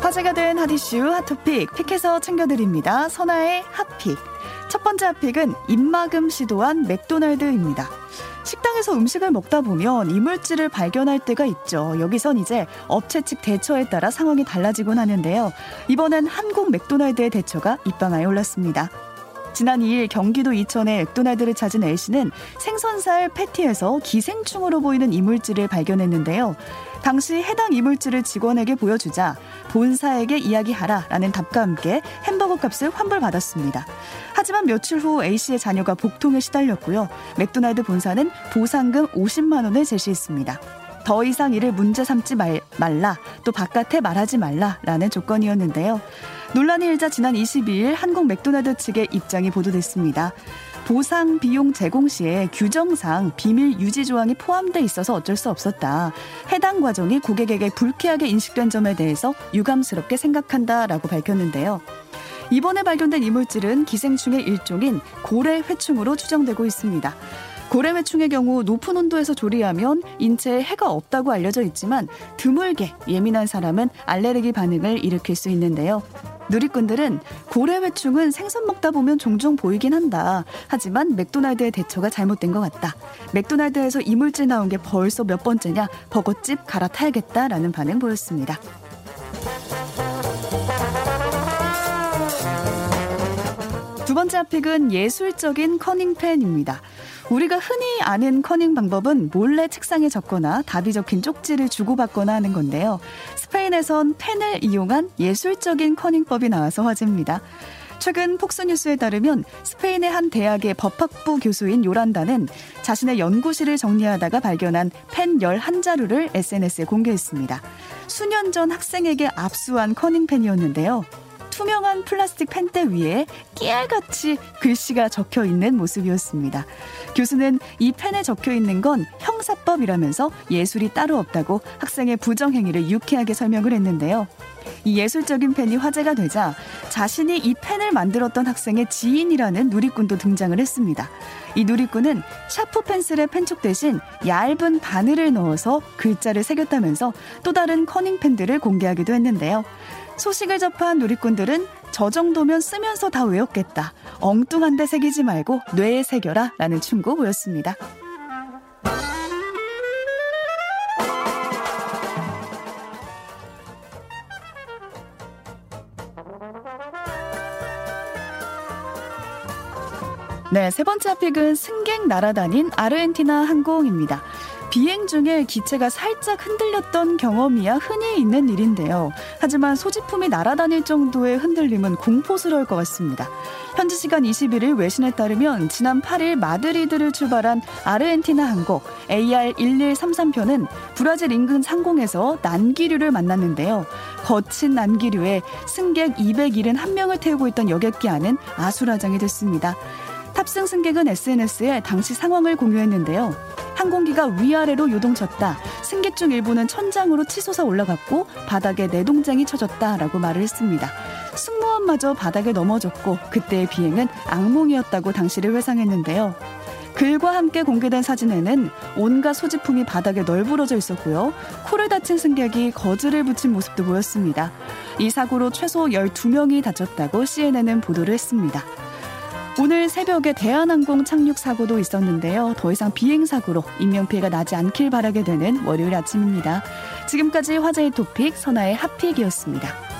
화제가 된 핫이슈 핫토픽 픽해서 챙겨드립니다. 선아의 핫픽. 첫 번째 핫픽은 입막음 시도한 맥도날드입니다. 식당에서 음식을 먹다 보면 이물질을 발견할 때가 있죠. 여기선 이제 업체 측 대처에 따라 상황이 달라지곤 하는데요. 이번엔 한국 맥도날드의 대처가 입방아에 올랐습니다. 지난 2일 경기도 이천의 맥도날드를 찾은 A씨는 생선살 패티에서 기생충으로 보이는 이물질을 발견했는데요. 당시 해당 이물질을 직원에게 보여주자 본사에게 이야기하라 라는 답과 함께 햄버거 값을 환불받았습니다. 하지만 며칠 후 A씨의 자녀가 복통에 시달렸고요. 맥도날드 본사는 보상금 50만 원을 제시했습니다. 더 이상 이를 문제 삼지 말, 말라, 또 바깥에 말하지 말라라는 조건이었는데요. 논란이 일자 지난 22일 한국 맥도날드 측의 입장이 보도됐습니다. 보상 비용 제공 시에 규정상 비밀 유지 조항이 포함돼 있어서 어쩔 수 없었다. 해당 과정이 고객에게 불쾌하게 인식된 점에 대해서 유감스럽게 생각한다라고 밝혔는데요. 이번에 발견된 이물질은 기생충의 일종인 고래 회충으로 추정되고 있습니다. 고래회충의 경우 높은 온도에서 조리하면 인체에 해가 없다고 알려져 있지만 드물게 예민한 사람은 알레르기 반응을 일으킬 수 있는데요. 누리꾼들은 고래회충은 생선 먹다 보면 종종 보이긴 한다. 하지만 맥도날드의 대처가 잘못된 것 같다. 맥도날드에서 이물질 나온 게 벌써 몇 번째냐. 버거집 갈아타야겠다라는 반응 보였습니다. 두 번째 핫픽은 예술적인 커닝펜입니다. 우리가 흔히 아는 커닝 방법은 몰래 책상에 적거나 답이 적힌 쪽지를 주고받거나 하는 건데요. 스페인에선 펜을 이용한 예술적인 커닝법이 나와서 화제입니다. 최근 폭스뉴스에 따르면 스페인의 한 대학의 법학부 교수인 요란다는 자신의 연구실을 정리하다가 발견한 펜 11자루를 SNS에 공개했습니다. 수년 전 학생에게 압수한 커닝펜이었는데요. 투명한 플라스틱 펜대 위에 깨알같이 글씨가 적혀 있는 모습이었습니다. 교수는 이 펜에 적혀 있는 건 형사법이라면서 예술이 따로 없다고 학생의 부정행위를 유쾌하게 설명을 했는데요. 이 예술적인 펜이 화제가 되자 자신이 이 펜을 만들었던 학생의 지인이라는 누리꾼도 등장을 했습니다. 이 누리꾼은 샤프 펜슬의 펜촉 대신 얇은 바늘을 넣어서 글자를 새겼다면서 또 다른 커닝 펜들을 공개하기도 했는데요. 소식을 접한 누리꾼들은 저 정도면 쓰면서 다 외웠겠다. 엉뚱한데 새기지 말고 뇌에 새겨라. 라는 충고 보였습니다. 네, 세 번째 핫픽은 승객 날아다닌 아르헨티나 항공입니다. 비행 중에 기체가 살짝 흔들렸던 경험이야 흔히 있는 일인데요. 하지만 소지품이 날아다닐 정도의 흔들림은 공포스러울 것 같습니다. 현지 시간 21일 외신에 따르면 지난 8일 마드리드를 출발한 아르헨티나 항공 AR1133편은 브라질 인근 상공에서 난기류를 만났는데요. 거친 난기류에 승객 271명을 태우고 있던 여객기 안은 아수라장이 됐습니다. 탑승 승객은 SNS에 당시 상황을 공유했는데요. 항공기가 위아래로 요동쳤다. 승객 중 일부는 천장으로 치솟아 올라갔고 바닥에 내동장이 쳐졌다라고 말을 했습니다. 승무원마저 바닥에 넘어졌고 그때의 비행은 악몽이었다고 당시를 회상했는데요. 글과 함께 공개된 사진에는 온갖 소지품이 바닥에 널브러져 있었고요. 코를 다친 승객이 거즈를 붙인 모습도 보였습니다. 이 사고로 최소 12명이 다쳤다고 CNN은 보도를 했습니다. 오늘 새벽에 대한항공 착륙 사고도 있었는데요. 더 이상 비행 사고로 인명 피해가 나지 않길 바라게 되는 월요일 아침입니다. 지금까지 화제의 토픽 선아의 핫픽이었습니다.